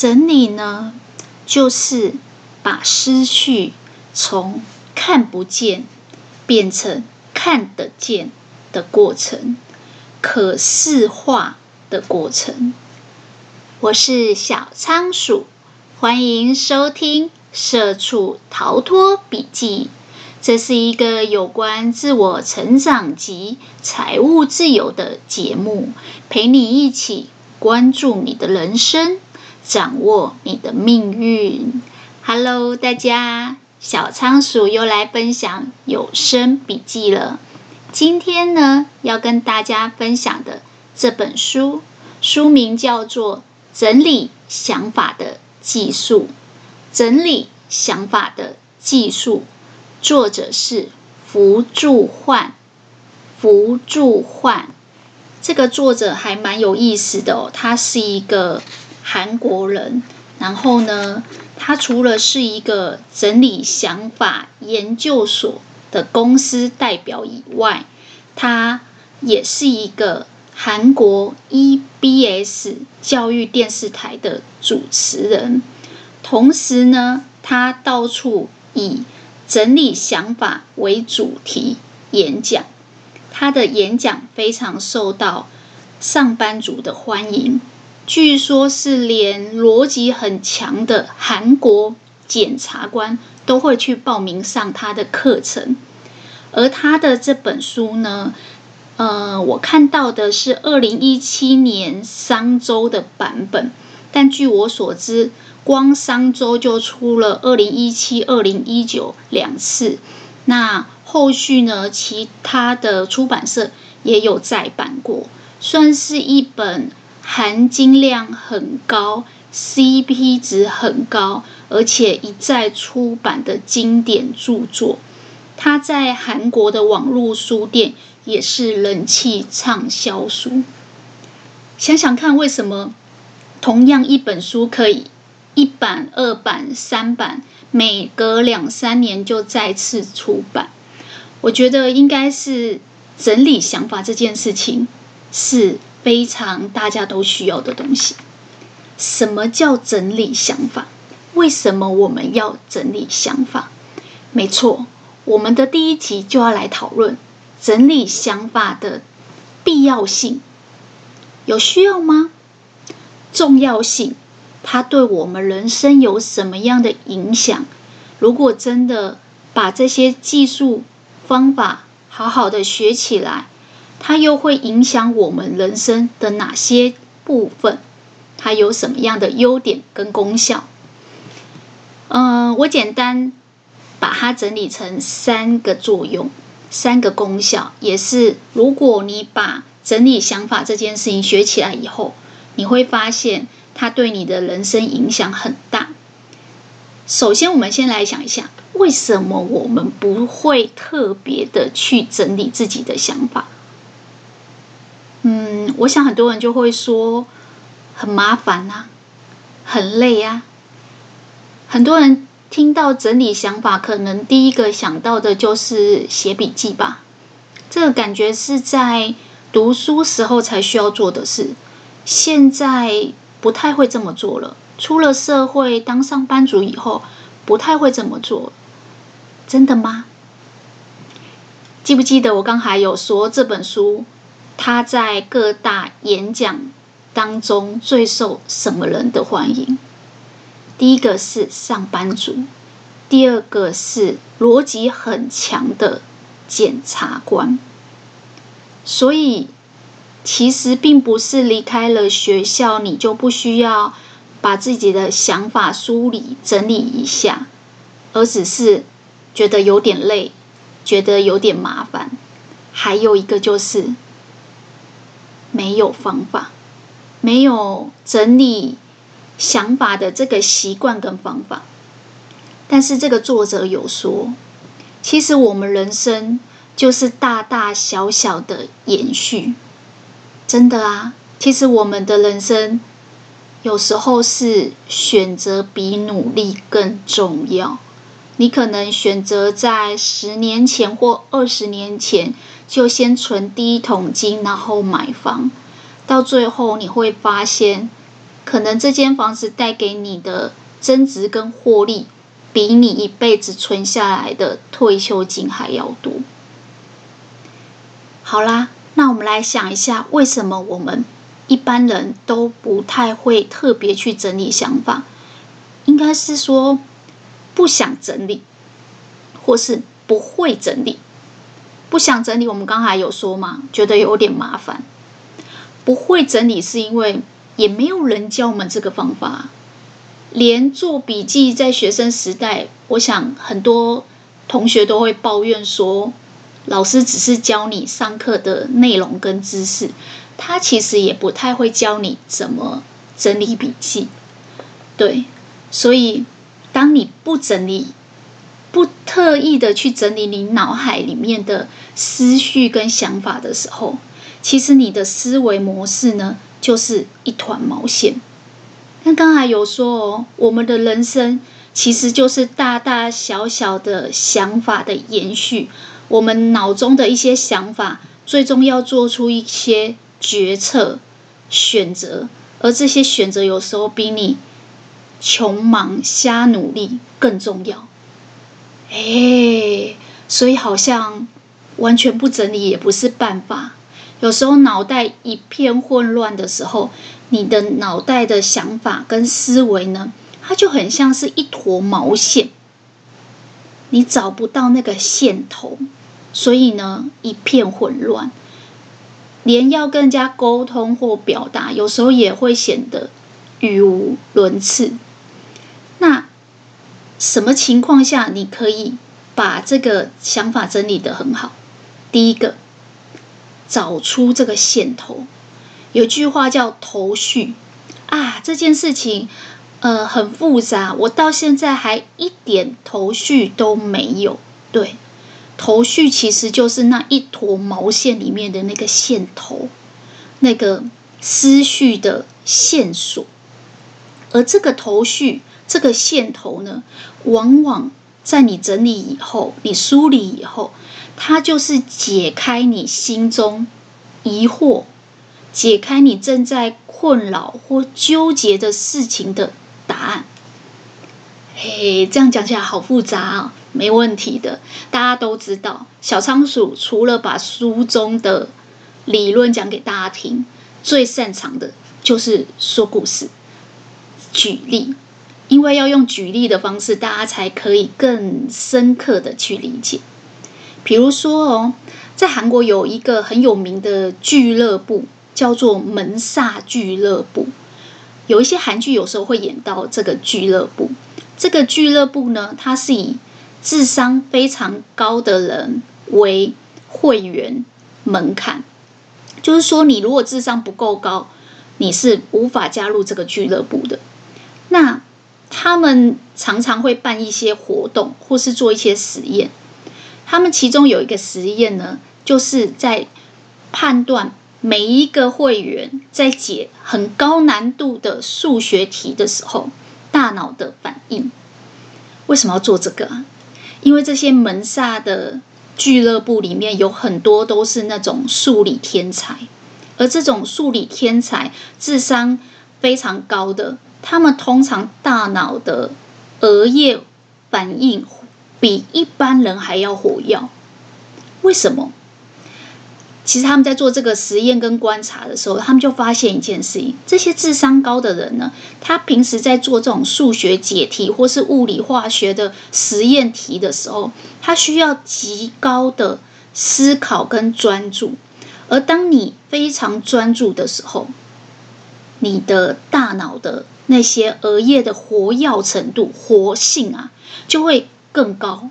整理呢，就是把思绪从看不见变成看得见的过程，可视化的过程。我是小仓鼠，欢迎收听《社畜逃脱笔记》。这是一个有关自我成长及财务自由的节目，陪你一起关注你的人生，掌握你的命运。Hello，大家，小仓鼠又来分享有声笔记了。今天呢，要跟大家分享的这本书，书名叫做《整理想法的技术》。整理想法的技术。作者是福住焕，福住焕，这个作者还蛮有意思的哦。他是一个韩国人，然后呢，他除了是一个整理想法研究所的公司代表以外，他也是一个韩国 EBS 教育电视台的主持人。同时呢，他到处以整理想法为主题演讲，他的演讲非常受到上班族的欢迎，据说是连逻辑很强的韩国检察官都会去报名上他的课程。而他的这本书呢，呃，我看到的是二零一七年商周的版本，但据我所知。光商周就出了二零一七、二零一九两次，那后续呢？其他的出版社也有再版过，算是一本含金量很高、CP 值很高，而且一再出版的经典著作。它在韩国的网络书店也是人气畅销书。想想看，为什么同样一本书可以？一版、二版、三版，每隔两三年就再次出版。我觉得应该是整理想法这件事情是非常大家都需要的东西。什么叫整理想法？为什么我们要整理想法？没错，我们的第一集就要来讨论整理想法的必要性。有需要吗？重要性。它对我们人生有什么样的影响？如果真的把这些技术方法好好的学起来，它又会影响我们人生的哪些部分？它有什么样的优点跟功效？嗯，我简单把它整理成三个作用、三个功效，也是如果你把整理想法这件事情学起来以后，你会发现。它对你的人生影响很大。首先，我们先来想一下，为什么我们不会特别的去整理自己的想法？我想很多人就会说很麻烦啊，很累啊。很多人听到整理想法，可能第一个想到的就是写笔记吧。这个感觉是在读书时候才需要做的事，现在。不太会这么做了。出了社会当上班族以后，不太会这么做。真的吗？记不记得我刚才有说这本书，他在各大演讲当中最受什么人的欢迎？第一个是上班族，第二个是逻辑很强的检察官。所以。其实并不是离开了学校，你就不需要把自己的想法梳理整理一下，而只是觉得有点累，觉得有点麻烦。还有一个就是没有方法，没有整理想法的这个习惯跟方法。但是这个作者有说，其实我们人生就是大大小小的延续。真的啊，其实我们的人生有时候是选择比努力更重要。你可能选择在十年前或二十年前就先存第一桶金，然后买房，到最后你会发现可能这间房子带给你的增值跟获利，比你一辈子存下来的退休金还要多。好啦，那我们来想一下，为什么我们一般人都不太会特别去整理想法？应该是说不想整理，或是不会整理。不想整理，我们刚才有说嘛，觉得有点麻烦。不会整理是因为也没有人教我们这个方法，连做笔记在学生时代，我想很多同学都会抱怨说，老师只是教你上课的内容跟知识，他其实也不太会教你怎么整理笔记。对，所以当你不整理，不特意的去整理你脑海里面的思绪跟想法的时候，其实你的思维模式呢，就是一团毛线。那刚才有说哦，我们的人生其实就是大大小小的想法的延续。我们脑中的一些想法，最终要做出一些决策、选择，而这些选择有时候比你穷忙瞎努力更重要。哎，所以好像完全不整理也不是办法。有时候脑袋一片混乱的时候，你的脑袋的想法跟思维呢，它就很像是一坨毛线，你找不到那个线头，所以呢，一片混乱，连要跟人家沟通或表达，有时候也会显得语无伦次。什么情况下你可以把这个想法整理得很好？第一个。找出这个线头，有句话叫头绪啊，这件事情呃很复杂，我到现在还一点头绪都没有。对，头绪其实就是那一坨毛线里面的那个线头，那个思绪的线索。而这个头绪，这个线头呢，往往在你整理以后，你梳理以后。它就是解开你心中疑惑，解开你正在困扰或纠结的事情的答案。嘿，这样讲起来好复杂啊，没问题的。大家都知道，小仓鼠除了把书中的理论讲给大家听，最擅长的就是说故事、举例，因为要用举例的方式，大家才可以更深刻的去理解。比如说哦，在韩国有一个很有名的俱乐部，叫做门萨俱乐部。有一些韩剧有时候会演到这个俱乐部。这个俱乐部呢，它是以智商非常高的人为会员门槛，就是说，你如果智商不够高，你是无法加入这个俱乐部的。那他们常常会办一些活动，或是做一些实验。他们其中有一个实验呢，就是在判断每一个会员在解很高难度的数学题的时候，大脑的反应。为什么要做这个？因为这些门萨的俱乐部里面有很多都是那种数理天才，而这种数理天才智商非常高的，他们通常大脑的额叶反应。比一般人还要活跃，为什么？其实他们在做这个实验跟观察的时候，他们就发现一件事情：这些智商高的人呢，他平时在做这种数学解题或是物理化学的实验题的时候，他需要极高的思考跟专注。而当你非常专注的时候，你的大脑的那些额叶的活跃程度、活性啊，就会。更高，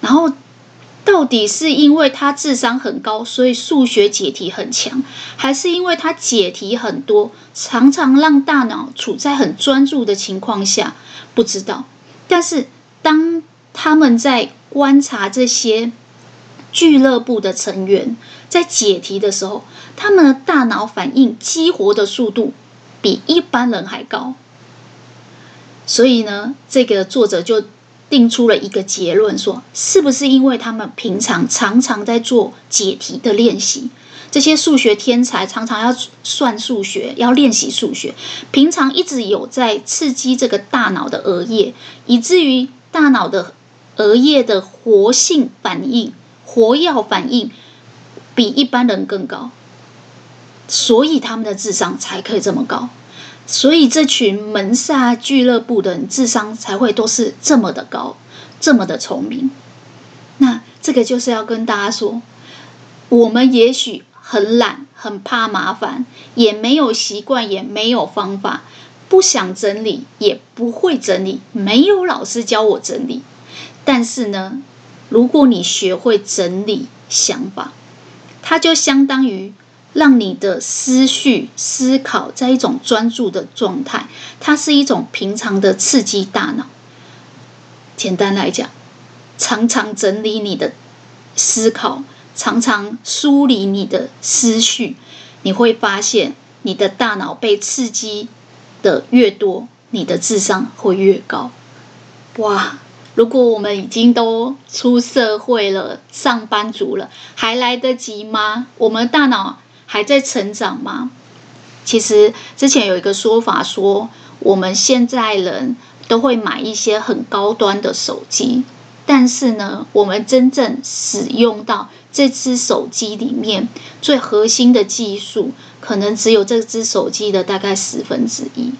然后到底是因为他智商很高，所以数学解题很强，还是因为他解题很多，常常让大脑处在很专注的情况下？不知道。但是当他们在观察这些俱乐部的成员在解题的时候，他们的大脑反应激活的速度比一般人还高。所以呢，这个作者就。定出了一个结论，说是不是因为他们平常常常在做解题的练习，这些数学天才常常要算数学，要练习数学，平常一直有在刺激这个大脑的额叶，以至于大脑的额叶的活性反应、活跃反应比一般人更高，所以他们的智商才可以这么高。所以这群门萨俱乐部的人智商才会都是这么的高，这么的聪明。那这个就是要跟大家说，我们也许很懒，很怕麻烦，也没有习惯，也没有方法，不想整理，也不会整理，没有老师教我整理。但是呢，如果你学会整理想法，它就相当于。让你的思绪思考在一种专注的状态，它是一种平常的刺激大脑。简单来讲，常常整理你的思考，常常梳理你的思绪，你会发现你的大脑被刺激的越多，你的智商会越高。哇！如果我们已经都出社会了，上班族了，还来得及吗？我们大脑。还在成长吗？其实之前有一个说法说，我们现在人都会买一些很高端的手机，但是呢，我们真正使用到这只手机里面最核心的技术，可能只有这只手机的大概十分之一。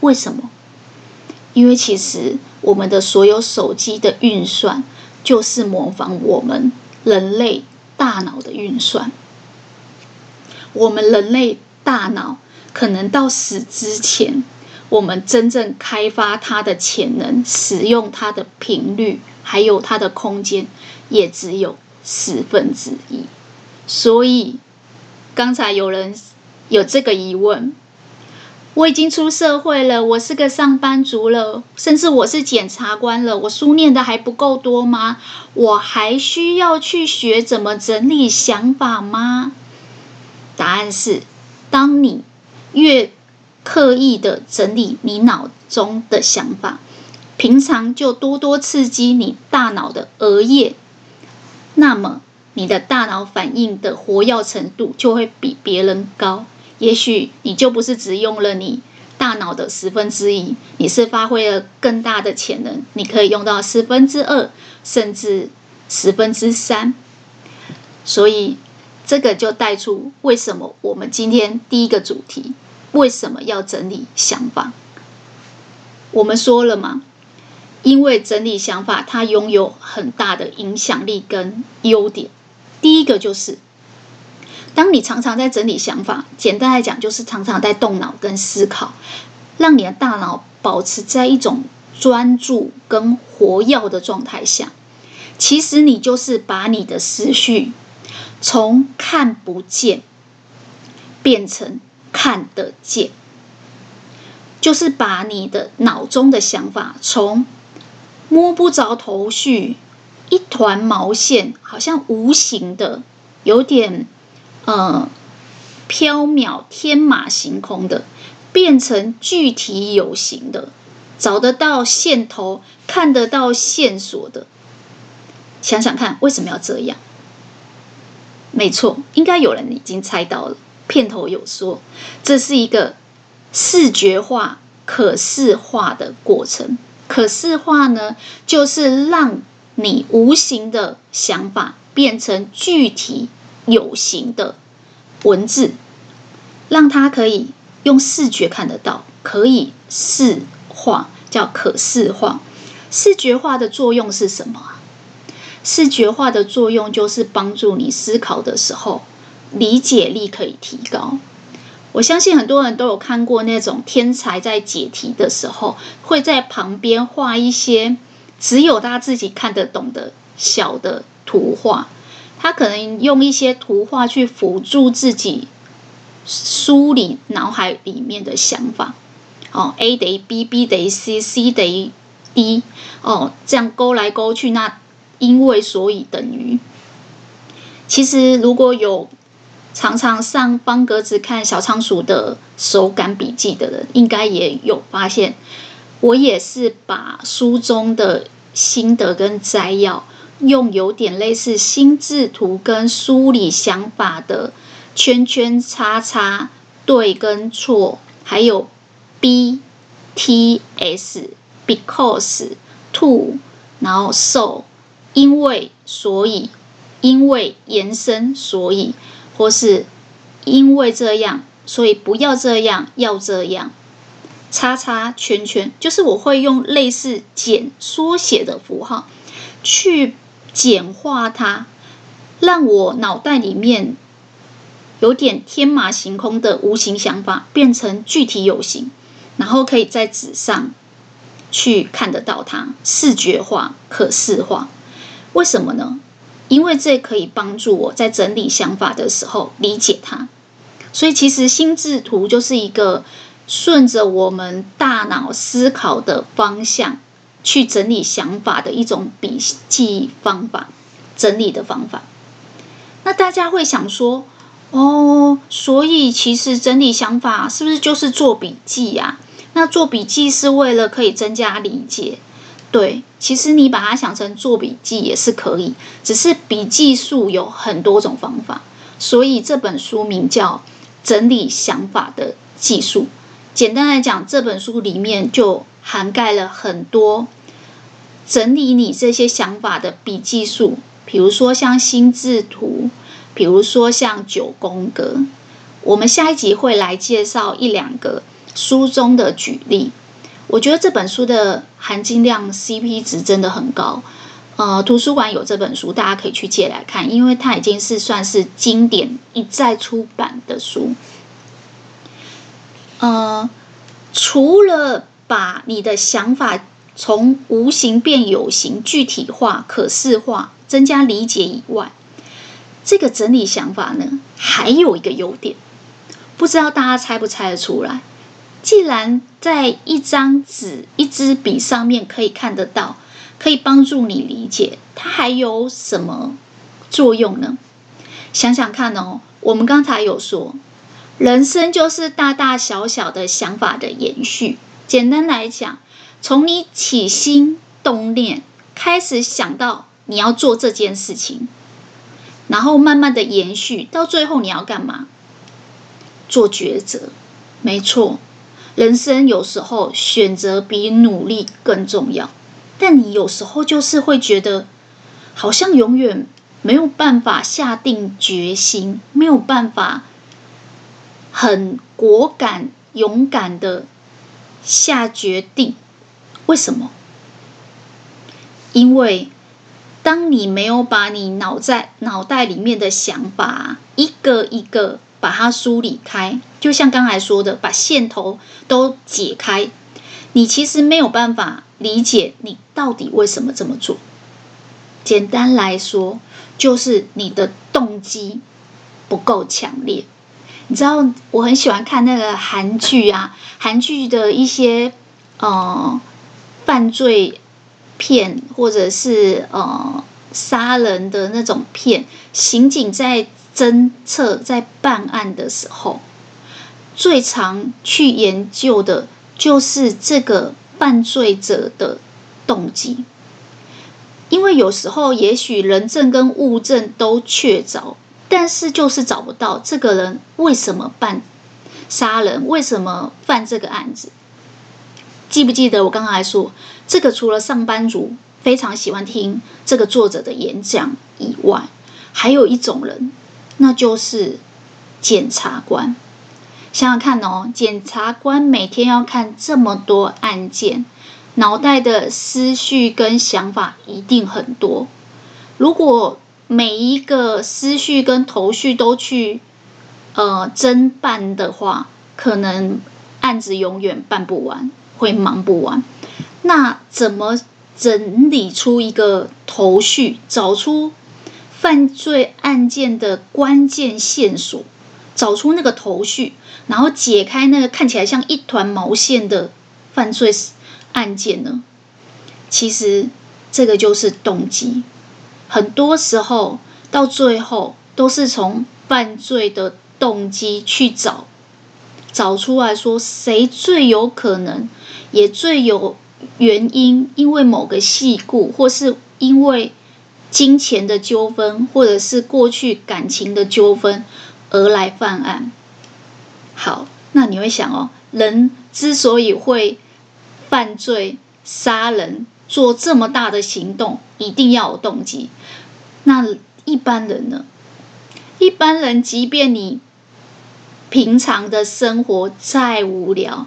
为什么？因为其实我们的所有手机的运算，就是模仿我们人类大脑的运算。我们人类大脑可能到死之前，我们真正开发它的潜能、使用它的频率，还有它的空间，也只有十分之一。所以，刚才有人有这个疑问：我已经出社会了，我是个上班族了，甚至我是检察官了，我书念的还不够多吗？我还需要去学怎么整理想法吗？答案是：当你越刻意的整理你脑中的想法，平常就多多刺激你大脑的额叶，那么你的大脑反应的活跃程度就会比别人高。也许你就不是只用了你大脑的十分之一，你是发挥了更大的潜能，你可以用到十分之二，甚至十分之三。所以。这个就带出为什么我们今天第一个主题为什么要整理想法？我们说了嘛，因为整理想法它拥有很大的影响力跟优点。第一个就是，当你常常在整理想法，简单来讲就是常常在动脑跟思考，让你的大脑保持在一种专注跟活跃的状态下，其实你就是把你的思绪。从看不见变成看得见，就是把你的脑中的想法从摸不着头绪、一团毛线，好像无形的、有点呃飘渺、天马行空的，变成具体有形的，找得到线头、看得到线索的。想想看，为什么要这样？没错，应该有人已经猜到了。片头有说，这是一个视觉化、可视化的过程。可视化呢，就是让你无形的想法变成具体有形的文字，让它可以用视觉看得到，可以视化，叫可视化。视觉化的作用是什么？视觉化的作用就是帮助你思考的时候，理解力可以提高。我相信很多人都有看过那种天才在解题的时候，会在旁边画一些只有他自己看得懂的小的图画。他可能用一些图画去辅助自己梳理脑海里面的想法。哦，A 等于 B，B 等于 C，C 等于 D。哦，这样勾来勾去，那。因为所以等于，其实如果有常常上方格子看小仓鼠的手感笔记的人，应该也有发现，我也是把书中的心得跟摘要用有点类似心智图跟梳理想法的圈圈叉叉对跟错，还有 B T S because to，然后 so 因为所以因为延伸所以或是因为这样所以不要这样要这样。叉叉圈圈，就是我会用类似简缩写的符号去简化它，让我脑袋里面有点天马行空的无形想法变成具体有形，然后可以在纸上去看得到它，视觉化、可视化。为什么呢？因为这可以帮助我在整理想法的时候理解它。所以其实心智图就是一个。顺着我们大脑思考的方向去整理想法的一种笔记方法，整理的方法。那大家会想说，哦，所以其实整理想法是不是就是做笔记呀？那做笔记是为了可以增加理解。对，其实你把它想成做笔记也是可以，只是笔记术有很多种方法，所以这本书名叫《整理想法的技术》。简单来讲，这本书里面就涵盖了很多整理你这些想法的笔记术，比如说像心智图，比如说像九宫格。我们下一集会来介绍一两个书中的举例。我觉得这本书的含金量 CP 值真的很高。呃，图书馆有这本书，大家可以去借来看，因为它已经是算是经典一再出版的书。呃，除了把你的想法从无形变有形、具体化、可视化、增加理解以外，这个整理想法呢，还有一个优点，不知道大家猜不猜得出来？既然在一张纸、一支笔上面可以看得到，可以帮助你理解，它还有什么作用呢？想想看哦，我们刚才有说。人生就是大大小小的想法的延续。简单来讲，从你起心动念开始想到你要做这件事情，然后慢慢的延续到最后，你要干嘛？做抉择。没错，人生有时候选择比努力更重要。但你有时候就是会觉得，好像永远没有办法下定决心，没有办法。很果敢、勇敢的下决定，为什么？因为当你没有把你脑在脑袋里面的想法一个一个把它梳理开，就像刚才说的，把线头都解开，你其实没有办法理解你到底为什么这么做。简单来说，就是你的动机不够强烈。你知道我很喜欢看那个韩剧啊，韩剧的一些呃犯罪片，或者是呃杀人的那种片，刑警在侦测、在办案的时候，最常去研究的就是这个犯罪者的动机，因为有时候也许人证跟物证都确凿。但是就是找不到这个人为什么办杀人，为什么犯这个案子？记不记得我刚刚还说，这个除了上班族非常喜欢听这个作者的演讲以外，还有一种人，那就是检察官。想想看哦，检察官每天要看这么多案件，脑袋的思绪跟想法一定很多。如果每一个思绪跟头绪都去呃侦办的话，可能案子永远办不完，会忙不完。那怎么整理出一个头绪，找出犯罪案件的关键线索，找出那个头绪，然后解开那个看起来像一团毛线的犯罪案件呢？其实这个就是动机。很多时候到最后都是从犯罪的动机去找，找出来说谁最有可能，也最有原因，因为某个事故，或是因为金钱的纠纷，或者是过去感情的纠纷而来犯案。好，那你会想哦，人之所以会犯罪、杀人、做这么大的行动，一定要有动机。那一般人呢？一般人，即便你平常的生活再无聊、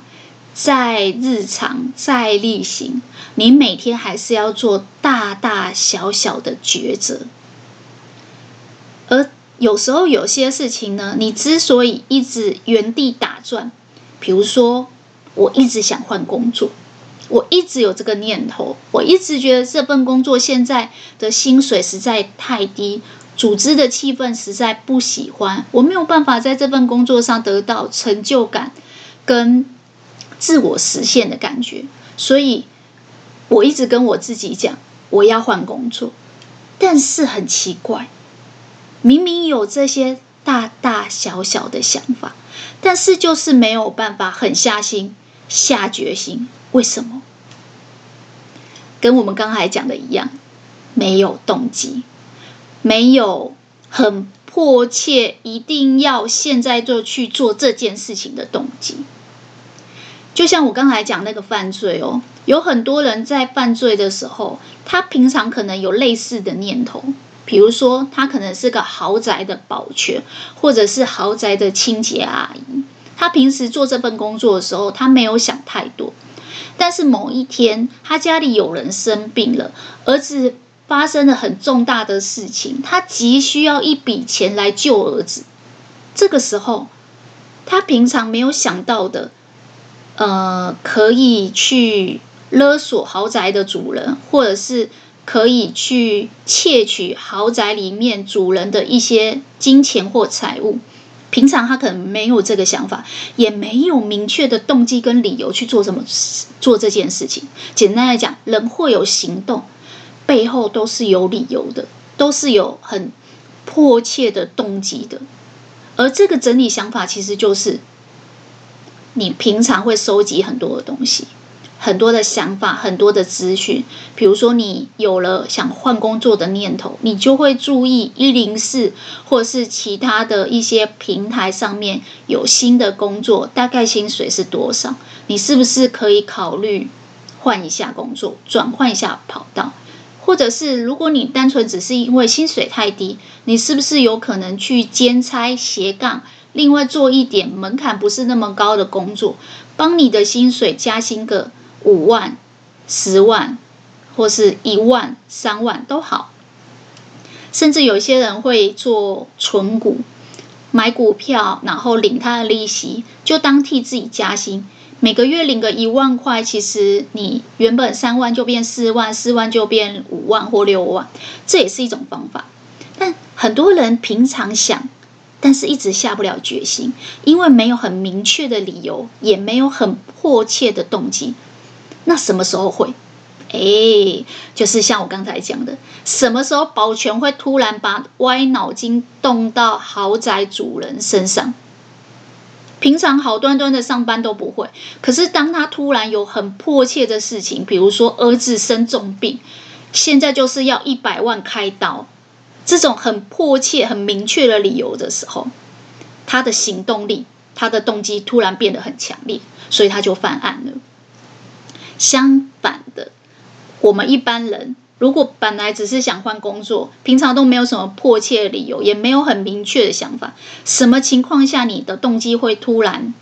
再日常、再例行，你每天还是要做大大小小的抉择。而有时候有些事情呢，你之所以一直原地打转，比如说，我一直想换工作。我一直有这个念头，我一直觉得这份工作现在的薪水实在太低，组织的气氛实在不喜欢，我没有办法在这份工作上得到成就感跟自我实现的感觉，所以我一直跟我自己讲，我要换工作。但是很奇怪，明明有这些大大小小的想法，但是就是没有办法狠下心下决心。为什么？跟我们刚才讲的一样，没有动机，没有很迫切，一定要现在就去做这件事情的动机。就像我刚才讲那个犯罪哦，有很多人在犯罪的时候，他平常可能有类似的念头，比如说他可能是个豪宅的保全，或者是豪宅的清洁阿姨。他平时做这份工作的时候，他没有想太多。但是某一天，他家里有人生病了，儿子发生了很重大的事情，他急需要一笔钱来救儿子。这个时候，他平常没有想到的，呃，可以去勒索豪宅的主人，或者是可以去窃取豪宅里面主人的一些金钱或财物。平常他可能没有这个想法，也没有明确的动机跟理由去做什么做这件事情。简单来讲，人会有行动，背后都是有理由的，都是有很迫切的动机的。而这个整理想法，其实就是你平常会收集很多的东西。很多的想法，很多的资讯，比如说你有了想换工作的念头，你就会注意一零四或是其他的一些平台上面有新的工作，大概薪水是多少？你是不是可以考虑换一下工作，转换一下跑道？或者是如果你单纯只是因为薪水太低，你是不是有可能去兼差斜杠，另外做一点门槛不是那么高的工作，帮你的薪水加薪个？五万、十万，或是一万、三万都好。甚至有些人会做存股，买股票，然后领他的利息，就当替自己加薪。每个月领个一万块，其实你原本三万就变四万，四万就变五万或六万，这也是一种方法。但很多人平常想，但是一直下不了决心，因为没有很明确的理由，也没有很迫切的动机。那什么时候会？哎，就是像我刚才讲的，什么时候保全会突然把歪脑筋动到豪宅主人身上？平常好端端的上班都不会，可是当他突然有很迫切的事情，比如说儿子生重病，现在就是要一百万开刀，这种很迫切、很明确的理由的时候，他的行动力、他的动机突然变得很强烈，所以他就犯案了。相反的，我们一般人如果本来只是想换工作，平常都没有什么迫切的理由，也没有很明确的想法，什么情况下你的动机会突然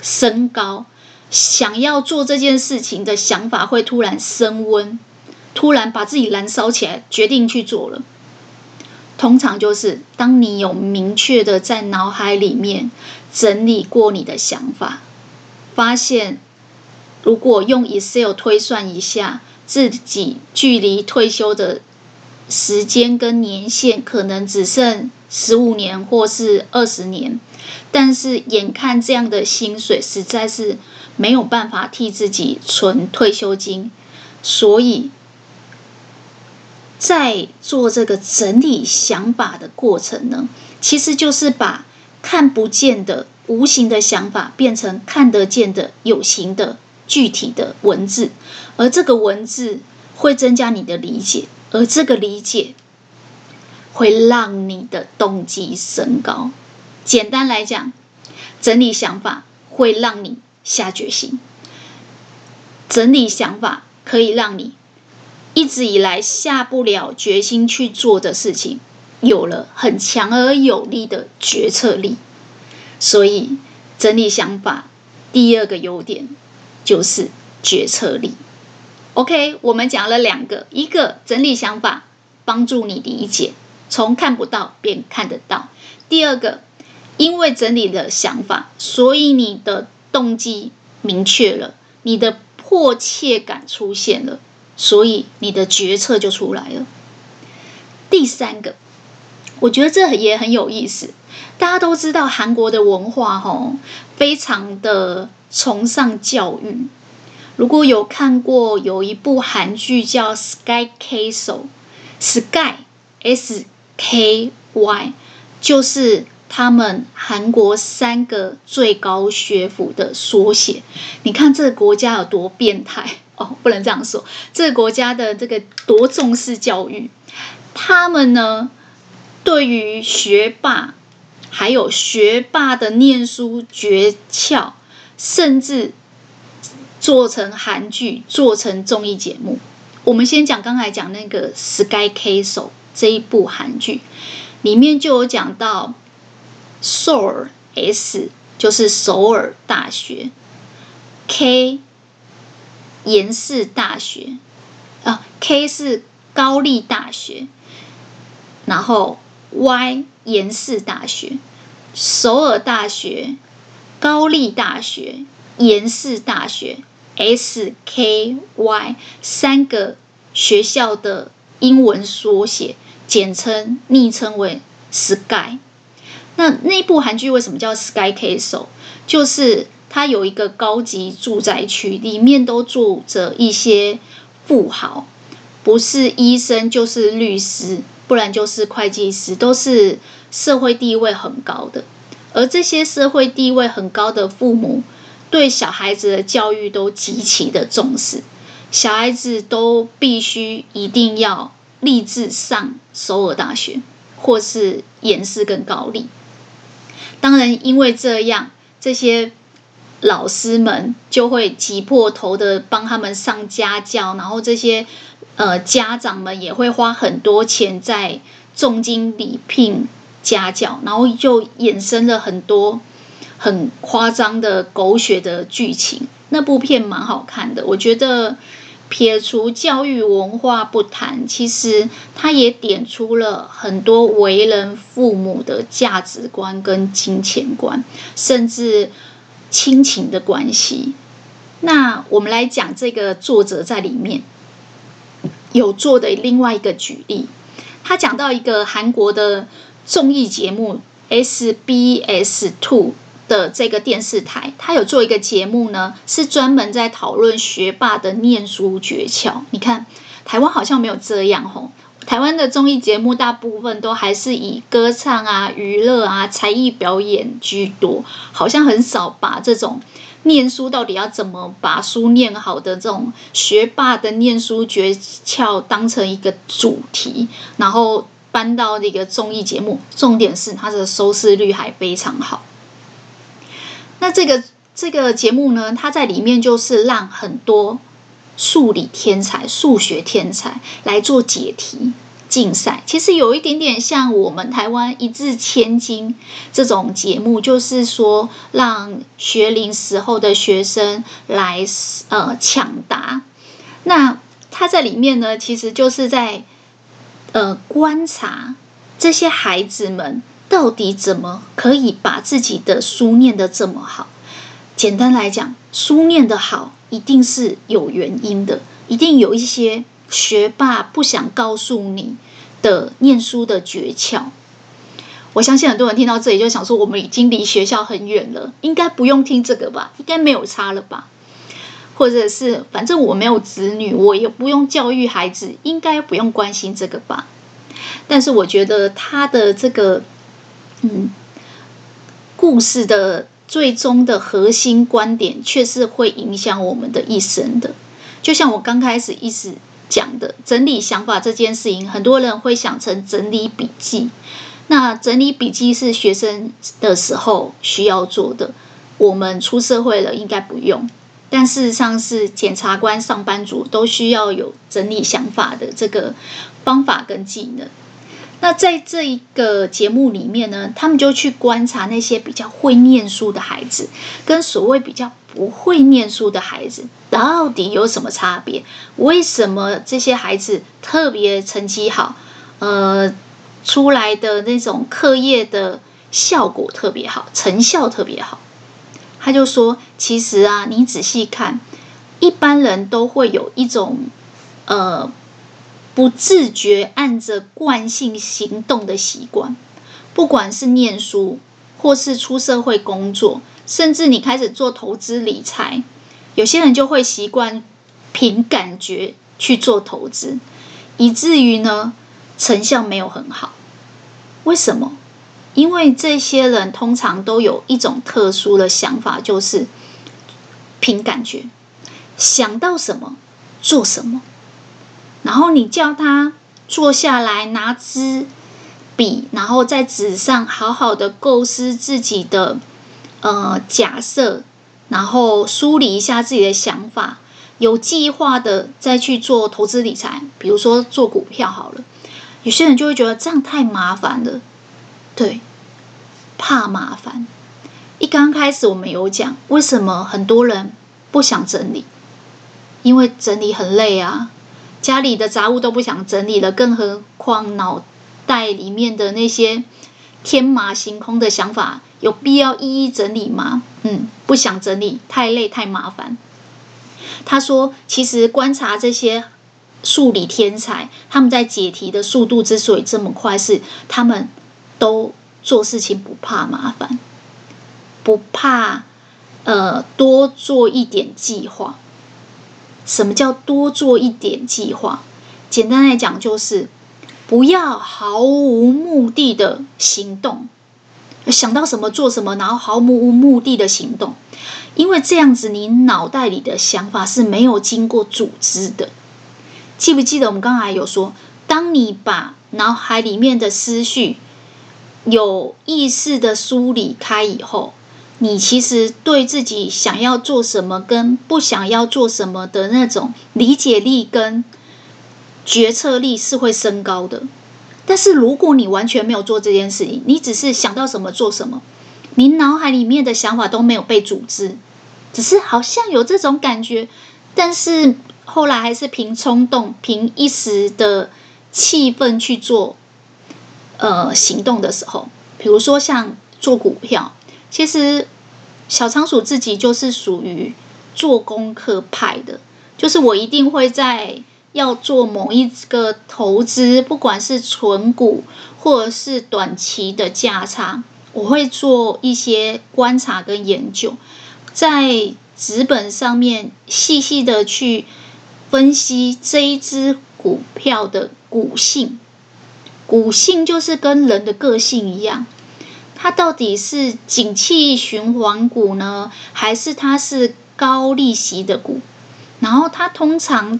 升高？想要做这件事情的想法会突然升温，突然把自己燃烧起来，决定去做了。通常就是当你有明确的在脑海里面整理过你的想法，发现。如果用 Excel 推算一下自己距离退休的时间跟年限，可能只剩十五年或是二十年，但是眼看这样的薪水实在是没有办法替自己存退休金，所以在做这个整理想法的过程呢，其实就是把看不见的无形的想法变成看得见的有形的。具体的文字，而这个文字会增加你的理解，而这个理解会让你的动机升高。简单来讲，整理想法会让你下决心。整理想法可以让你一直以来下不了决心去做的事情，有了很强而有力的决策力。所以，整理想法第二个优点就是决策力。OK，我们讲了两个，一个整理想法帮助你理解，从看不到变看得到；第二个，因为整理了想法，所以你的动机明确了，你的迫切感出现了，所以你的决策就出来了。第三个，我觉得这也很有意思。大家都知道韩国的文化吼，非常的崇尚教育。如果有看过有一部韩剧叫《Sky Castle》，Sky S K Y，就是他们韩国三个最高学府的缩写。你看这个国家有多变态哦，不能这样说。这个国家的这个多重视教育，他们呢，对于学霸，还有学霸的念书诀窍，甚至。做成韩剧，做成综艺节目。我们先讲刚才讲那个《Sky Castle》这一部韩剧，里面就有讲到首尔 S 就是首尔大学，K 延世大学啊，K 是高丽大学，然后 Y 延世大学，首尔大学、高丽大学、延世大学。S K Y 三个学校的英文缩写，简称昵称为 Sky。那那部韩剧为什么叫 Sky Castle？就是它有一个高级住宅区，里面都住着一些富豪，不是医生就是律师，不然就是会计师，都是社会地位很高的。而这些社会地位很高的父母，对小孩子的教育都极其的重视，小孩子都必须一定要立志上首尔大学，或是延世更高丽。当然，因为这样，这些老师们就会挤破头的帮他们上家教，然后这些呃家长们也会花很多钱在重金礼聘家教，然后就衍生了很多。很夸张的狗血的剧情，那部片蛮好看的。我觉得撇除教育文化不谈，其实它也点出了很多为人父母的价值观跟金钱观，甚至亲情的关系。那我们来讲这个作者在里面有做的另外一个举例，他讲到一个韩国的综艺节目 SBS Two。的这个电视台，他有做一个节目呢，是专门在讨论学霸的念书诀窍。你看，台湾好像没有这样吼，台湾的综艺节目大部分都还是以歌唱啊、娱乐啊、才艺表演居多，好像很少把这种念书到底要怎么把书念好的这种学霸的念书诀窍当成一个主题，然后搬到那个综艺节目。重点是它的收视率还非常好。那这个这个节目呢，它在里面就是让很多数理天才、数学天才来做解题竞赛。其实有一点点像我们台湾一字千金这种节目，就是说让学龄时候的学生来呃抢答。那他在里面呢，其实就是在呃观察这些孩子们。到底怎么可以把自己的书念得这么好？简单来讲，书念得好一定是有原因的，一定有一些学霸不想告诉你的念书的诀窍。我相信很多人听到这里就想说，我们已经离学校很远了，应该不用听这个吧？应该没有差了吧？或者是反正我没有子女，我也不用教育孩子，应该不用关心这个吧？但是我觉得他的这个。嗯，故事的最终的核心观点，却是会影响我们的一生的。就像我刚开始一直讲的整理想法这件事情，很多人会想成整理笔记。那整理笔记是学生的时候需要做的，我们出社会了应该不用。但事实上是检察官、上班族都需要有整理想法的这个方法跟技能。那在这一个节目里面呢，他们就去观察那些比较会念书的孩子，跟所谓比较不会念书的孩子到底有什么差别？为什么这些孩子特别成绩好？呃，出来的那种课业的效果特别好，成效特别好？他就说，其实啊，你仔细看，一般人都会有一种呃。不自觉按着惯性行动的习惯，不管是念书，或是出社会工作，甚至你开始做投资理财，有些人就会习惯凭感觉去做投资，以至于呢，成效没有很好。为什么？因为这些人通常都有一种特殊的想法，就是凭感觉，想到什么做什么。然后你叫他坐下来，拿支笔，然后在纸上好好的构思自己的呃假设，然后梳理一下自己的想法，有计划的再去做投资理财，比如说做股票好了。有些人就会觉得这样太麻烦了，对，怕麻烦。一刚开始我们有讲，为什么很多人不想整理？因为整理很累啊。家里的杂物都不想整理了，更何况脑袋里面的那些天马行空的想法，有必要一一整理吗？嗯，不想整理，太累太麻烦。他说，其实观察这些数理天才，他们在解题的速度之所以这么快，是他们都做事情不怕麻烦，不怕呃多做一点计划。什么叫多做一点计划？简单来讲，就是不要毫无目的的行动，想到什么做什么，然后毫无目的的行动，因为这样子你脑袋里的想法是没有经过组织的。记不记得我们刚才有说，当你把脑海里面的思绪有意识的梳理开以后，你其实对自己想要做什么跟不想要做什么的那种理解力跟决策力是会升高的。但是如果你完全没有做这件事情，你只是想到什么做什么，你脑海里面的想法都没有被组织，只是好像有这种感觉，但是后来还是凭冲动、凭一时的气氛去做呃行动的时候，比如说像做股票。其实，小仓鼠自己就是属于做功课派的，就是我一定会在要做某一个投资，不管是存股或者是短期的价差，我会做一些观察跟研究，在纸本上面细细的去分析这一只股票的股性，股性就是跟人的个性一样。它到底是景气循环股呢，还是它是高利息的股？然后它通常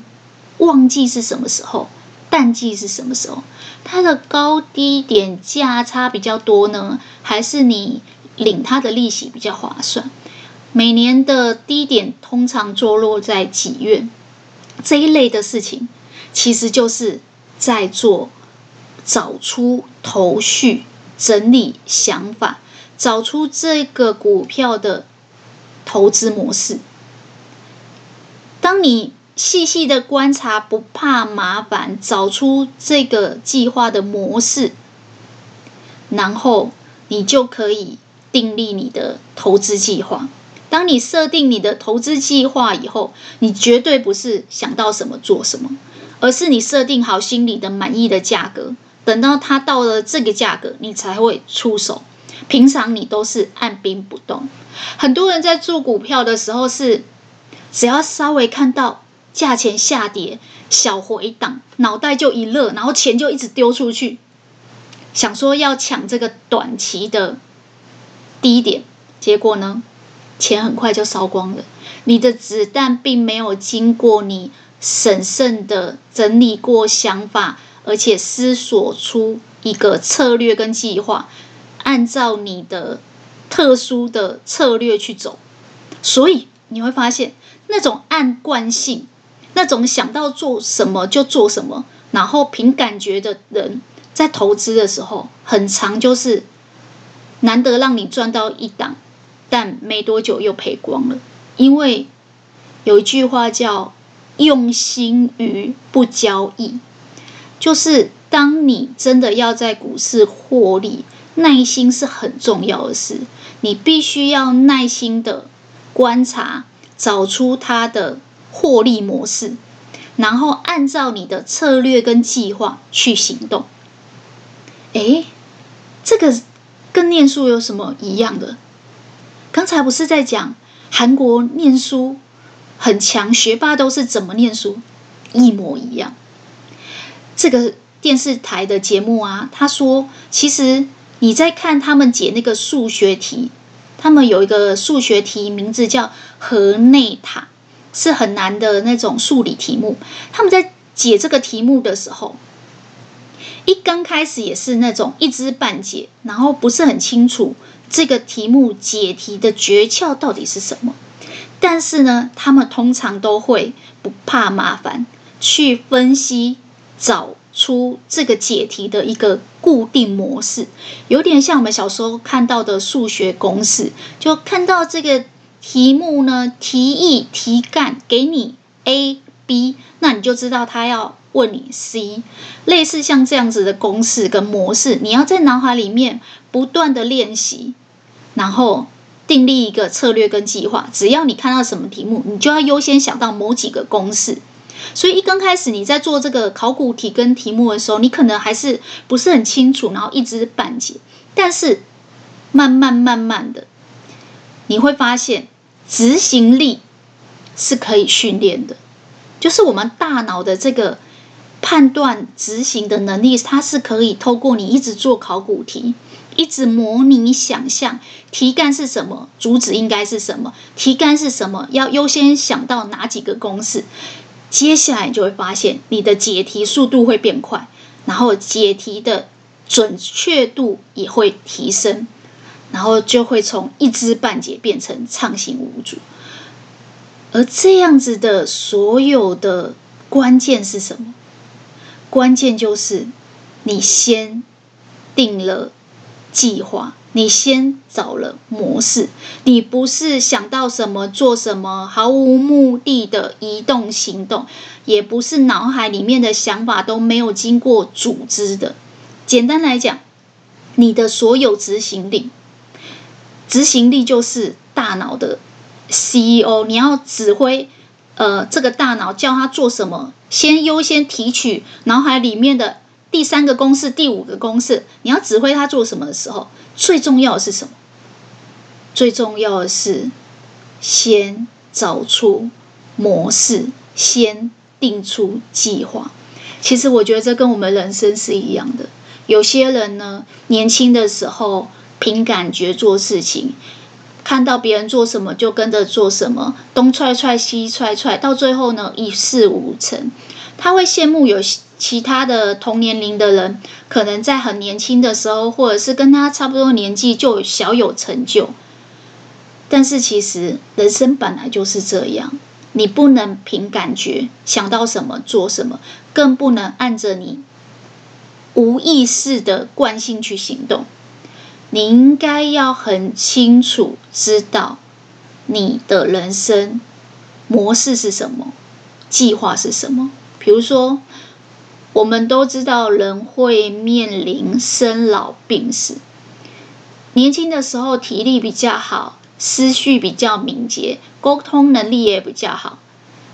旺季是什么时候？淡季是什么时候？它的高低点价差比较多呢，还是你领它的利息比较划算？每年的低点通常坐落在几月？这一类的事情，其实就是在做找出头绪。整理想法，找出这个股票的投资模式。当你细细的观察，不怕麻烦，找出这个计划的模式，然后你就可以订立你的投资计划。当你设定你的投资计划以后，你绝对不是想到什么做什么，而是你设定好心里的满意的价格。等到它到了这个价格，你才会出手。平常你都是按兵不动。很多人在做股票的时候是，只要稍微看到价钱下跌、小回档，脑袋就一热，然后钱就一直丢出去，想说要抢这个短期的低点。结果呢，钱很快就烧光了。你的子弹并没有经过你审慎的整理过想法，而且思索出一个策略跟计划，按照你的特殊的策略去走。所以你会发现，那种按惯性，那种想到做什么就做什么，然后凭感觉的人，在投资的时候，很长就是难得让你赚到一档，但没多久又赔光了，因为。有一句话叫“用心于不交易”，就是当你真的要在股市获利，耐心是很重要的事。你必须要耐心的观察，找出它的获利模式，然后按照你的策略跟计划去行动。诶，这个跟念书有什么一样的？刚才不是在讲韩国念书？很强，学霸都是怎么念书？一模一样。这个电视台的节目啊，他说，其实你在看他们解那个数学题，他们有一个数学题，名字叫河内塔，是很难的那种数理题目。他们在解这个题目的时候，一刚开始也是那种一知半解，然后不是很清楚这个题目解题的诀窍到底是什么。但是呢，他们通常都会不怕麻烦，去分析，找出这个解题的一个固定模式，有点像我们小时候看到的数学公式。就看到这个题目呢，题意、题干给你 A、B，那你就知道他要问你 C。类似像这样子的公式跟模式，你要在脑海里面不断的练习，然后。订立一个策略跟计划，只要你看到什么题目，你就要优先想到某几个公式。所以一刚开始你在做这个考古题跟题目的时候，你可能还是不是很清楚，然后一知半解。但是慢慢慢慢的，你会发现执行力是可以训练的，就是我们大脑的这个判断执行的能力，它是可以透过你一直做考古题。一直模拟想象题干是什么，主旨应该是什么，题干是什么，要优先想到哪几个公式。接下来你就会发现，你的解题速度会变快，然后解题的准确度也会提升，然后就会从一知半解变成畅行无阻。而这样子的所有的关键是什么？关键就是你先定了。计划，你先找了模式，你不是想到什么做什么，毫无目的的移动行动，也不是脑海里面的想法都没有经过组织的。简单来讲，你的所有执行力，执行力就是大脑的 CEO，你要指挥，呃，这个大脑叫他做什么，先优先提取脑海里面的。第三个公式，第五个公式，你要指挥他做什么的时候，最重要的是什么？最重要的是先找出模式，先定出计划。其实我觉得这跟我们人生是一样的。有些人呢，年轻的时候凭感觉做事情，看到别人做什么就跟着做什么，东踹踹西踹踹，到最后呢，一事无成。他会羡慕有其他的同年龄的人，可能在很年轻的时候，或者是跟他差不多年纪就小有成就。但是其实人生本来就是这样，你不能凭感觉想到什么做什么，更不能按着你无意识的惯性去行动。你应该要很清楚知道你的人生模式是什么，计划是什么。比如说，我们都知道人会面临生老病死。年轻的时候体力比较好，思绪比较敏捷，沟通能力也比较好，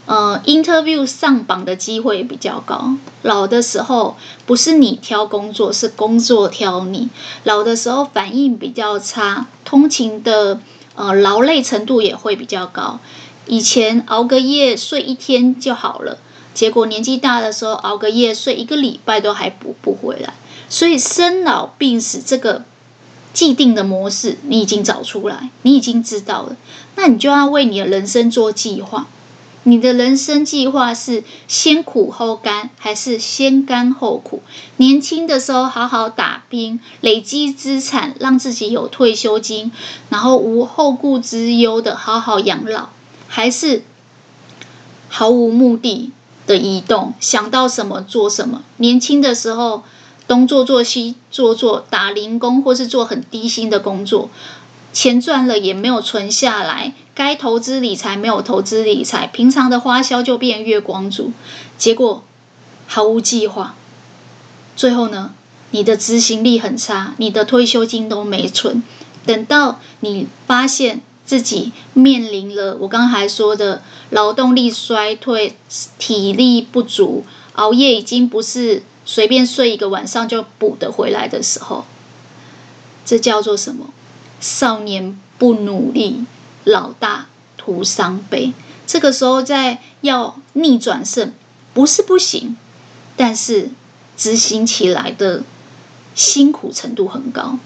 呃，interview 上榜的机会比较高。老的时候不是你挑工作，是工作挑你。老的时候反应比较差，通勤的呃劳累程度也会比较高。以前熬个夜睡一天就好了。结果年纪大的时候熬个夜睡一个礼拜都还补不回来，所以生老病死这个既定的模式你已经找出来，你已经知道了，那你就要为你的人生做计划。你的人生计划是先苦后甘，还是先甘后苦？年轻的时候好好打拼，累积资产，让自己有退休金，然后无后顾之忧的好好养老，还是毫无目的的移动，想到什么做什么？年轻的时候东做做西做做，打零工或是做很低薪的工作。钱赚了也没有存下来，该投资理财没有投资理财，平常的花销就变月光族，结果毫无计划。最后呢，你的执行力很差，你的退休金都没存。等到你发现自己面临了我刚才说的劳动力衰退、体力不足、熬夜已经不是随便睡一个晚上就补得回来的时候，这叫做什么？少年不努力，老大徒伤悲。这个时候再要逆转胜，不是不行，但是执行起来的辛苦程度很高。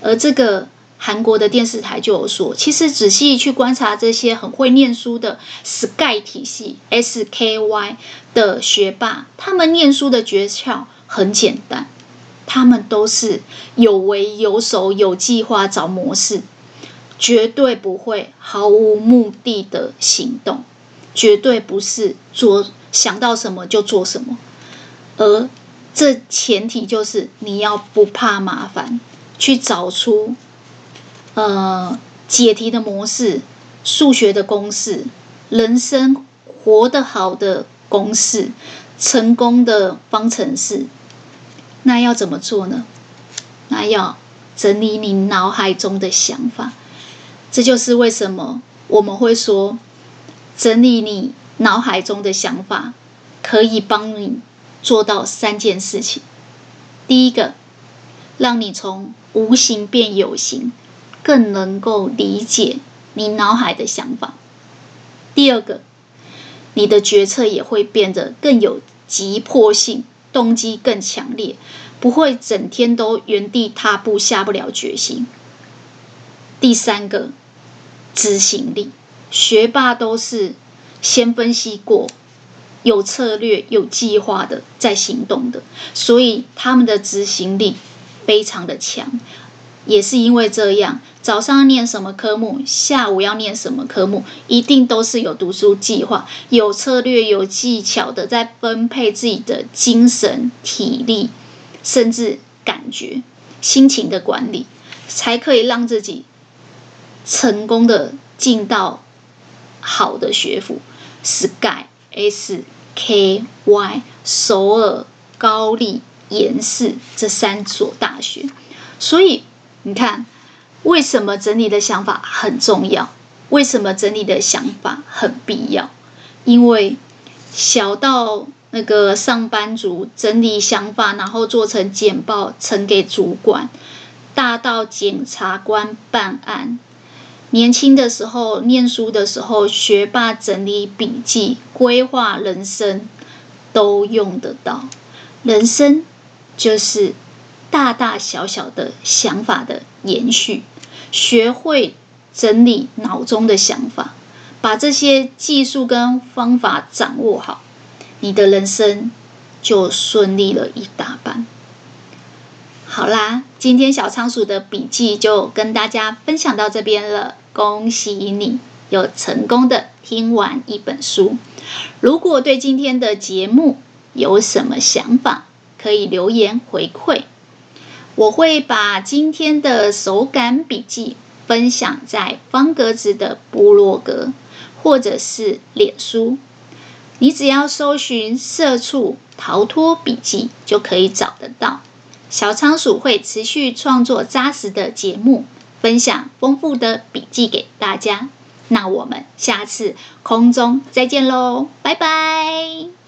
而这个韩国的电视台就有说，其实仔细去观察这些很会念书的 SKY 体系 SKY 的学霸，他们念书的诀窍很简单。他们都是有为有守有计划找模式，绝对不会毫无目的的行动，绝对不是做想到什么就做什么，而这前提就是你要不怕麻烦，去找出呃解题的模式、数学的公式、人生活得好的公式、成功的方程式。那要怎么做呢？那要整理你脑海中的想法，这就是为什么我们会说，整理你脑海中的想法可以帮你做到三件事情。第一个，让你从无形变有形，更能够理解你脑海的想法。第二个，你的决策也会变得更有急迫性。动机更强烈，不会整天都原地踏步，下不了决心。第三个，执行力，学霸都是先分析过，有策略、有计划的在行动的，所以他们的执行力非常的强。也是因为这样，早上要念什么科目，下午要念什么科目，一定都是有读书计划、有策略、有技巧的，在分配自己的精神、体力，甚至感觉、心情的管理，才可以让自己成功的进到好的学府，SKY、SKY、首尔、高丽、延世这三所大学，所以。你看，为什么整理的想法很重要？为什么整理的想法很必要？因为小到那个上班族整理想法，然后做成简报呈给主管；大到检察官办案，年轻的时候念书的时候，学霸整理笔记、规划人生，都用得到。人生就是。大大小小的想法的延续，学会整理脑中的想法，把这些技术跟方法掌握好，你的人生就顺利了一大半。好啦，今天小仓鼠的笔记就跟大家分享到这边了。恭喜你有成功的听完一本书。如果对今天的节目有什么想法，可以留言回馈。我会把今天的手感笔记分享在方格子的部落格，或者是脸书。你只要搜寻“社畜逃脱笔记”就可以找得到。小仓鼠会持续创作扎实的节目，分享丰富的笔记给大家。那我们下次空中再见喽，拜拜。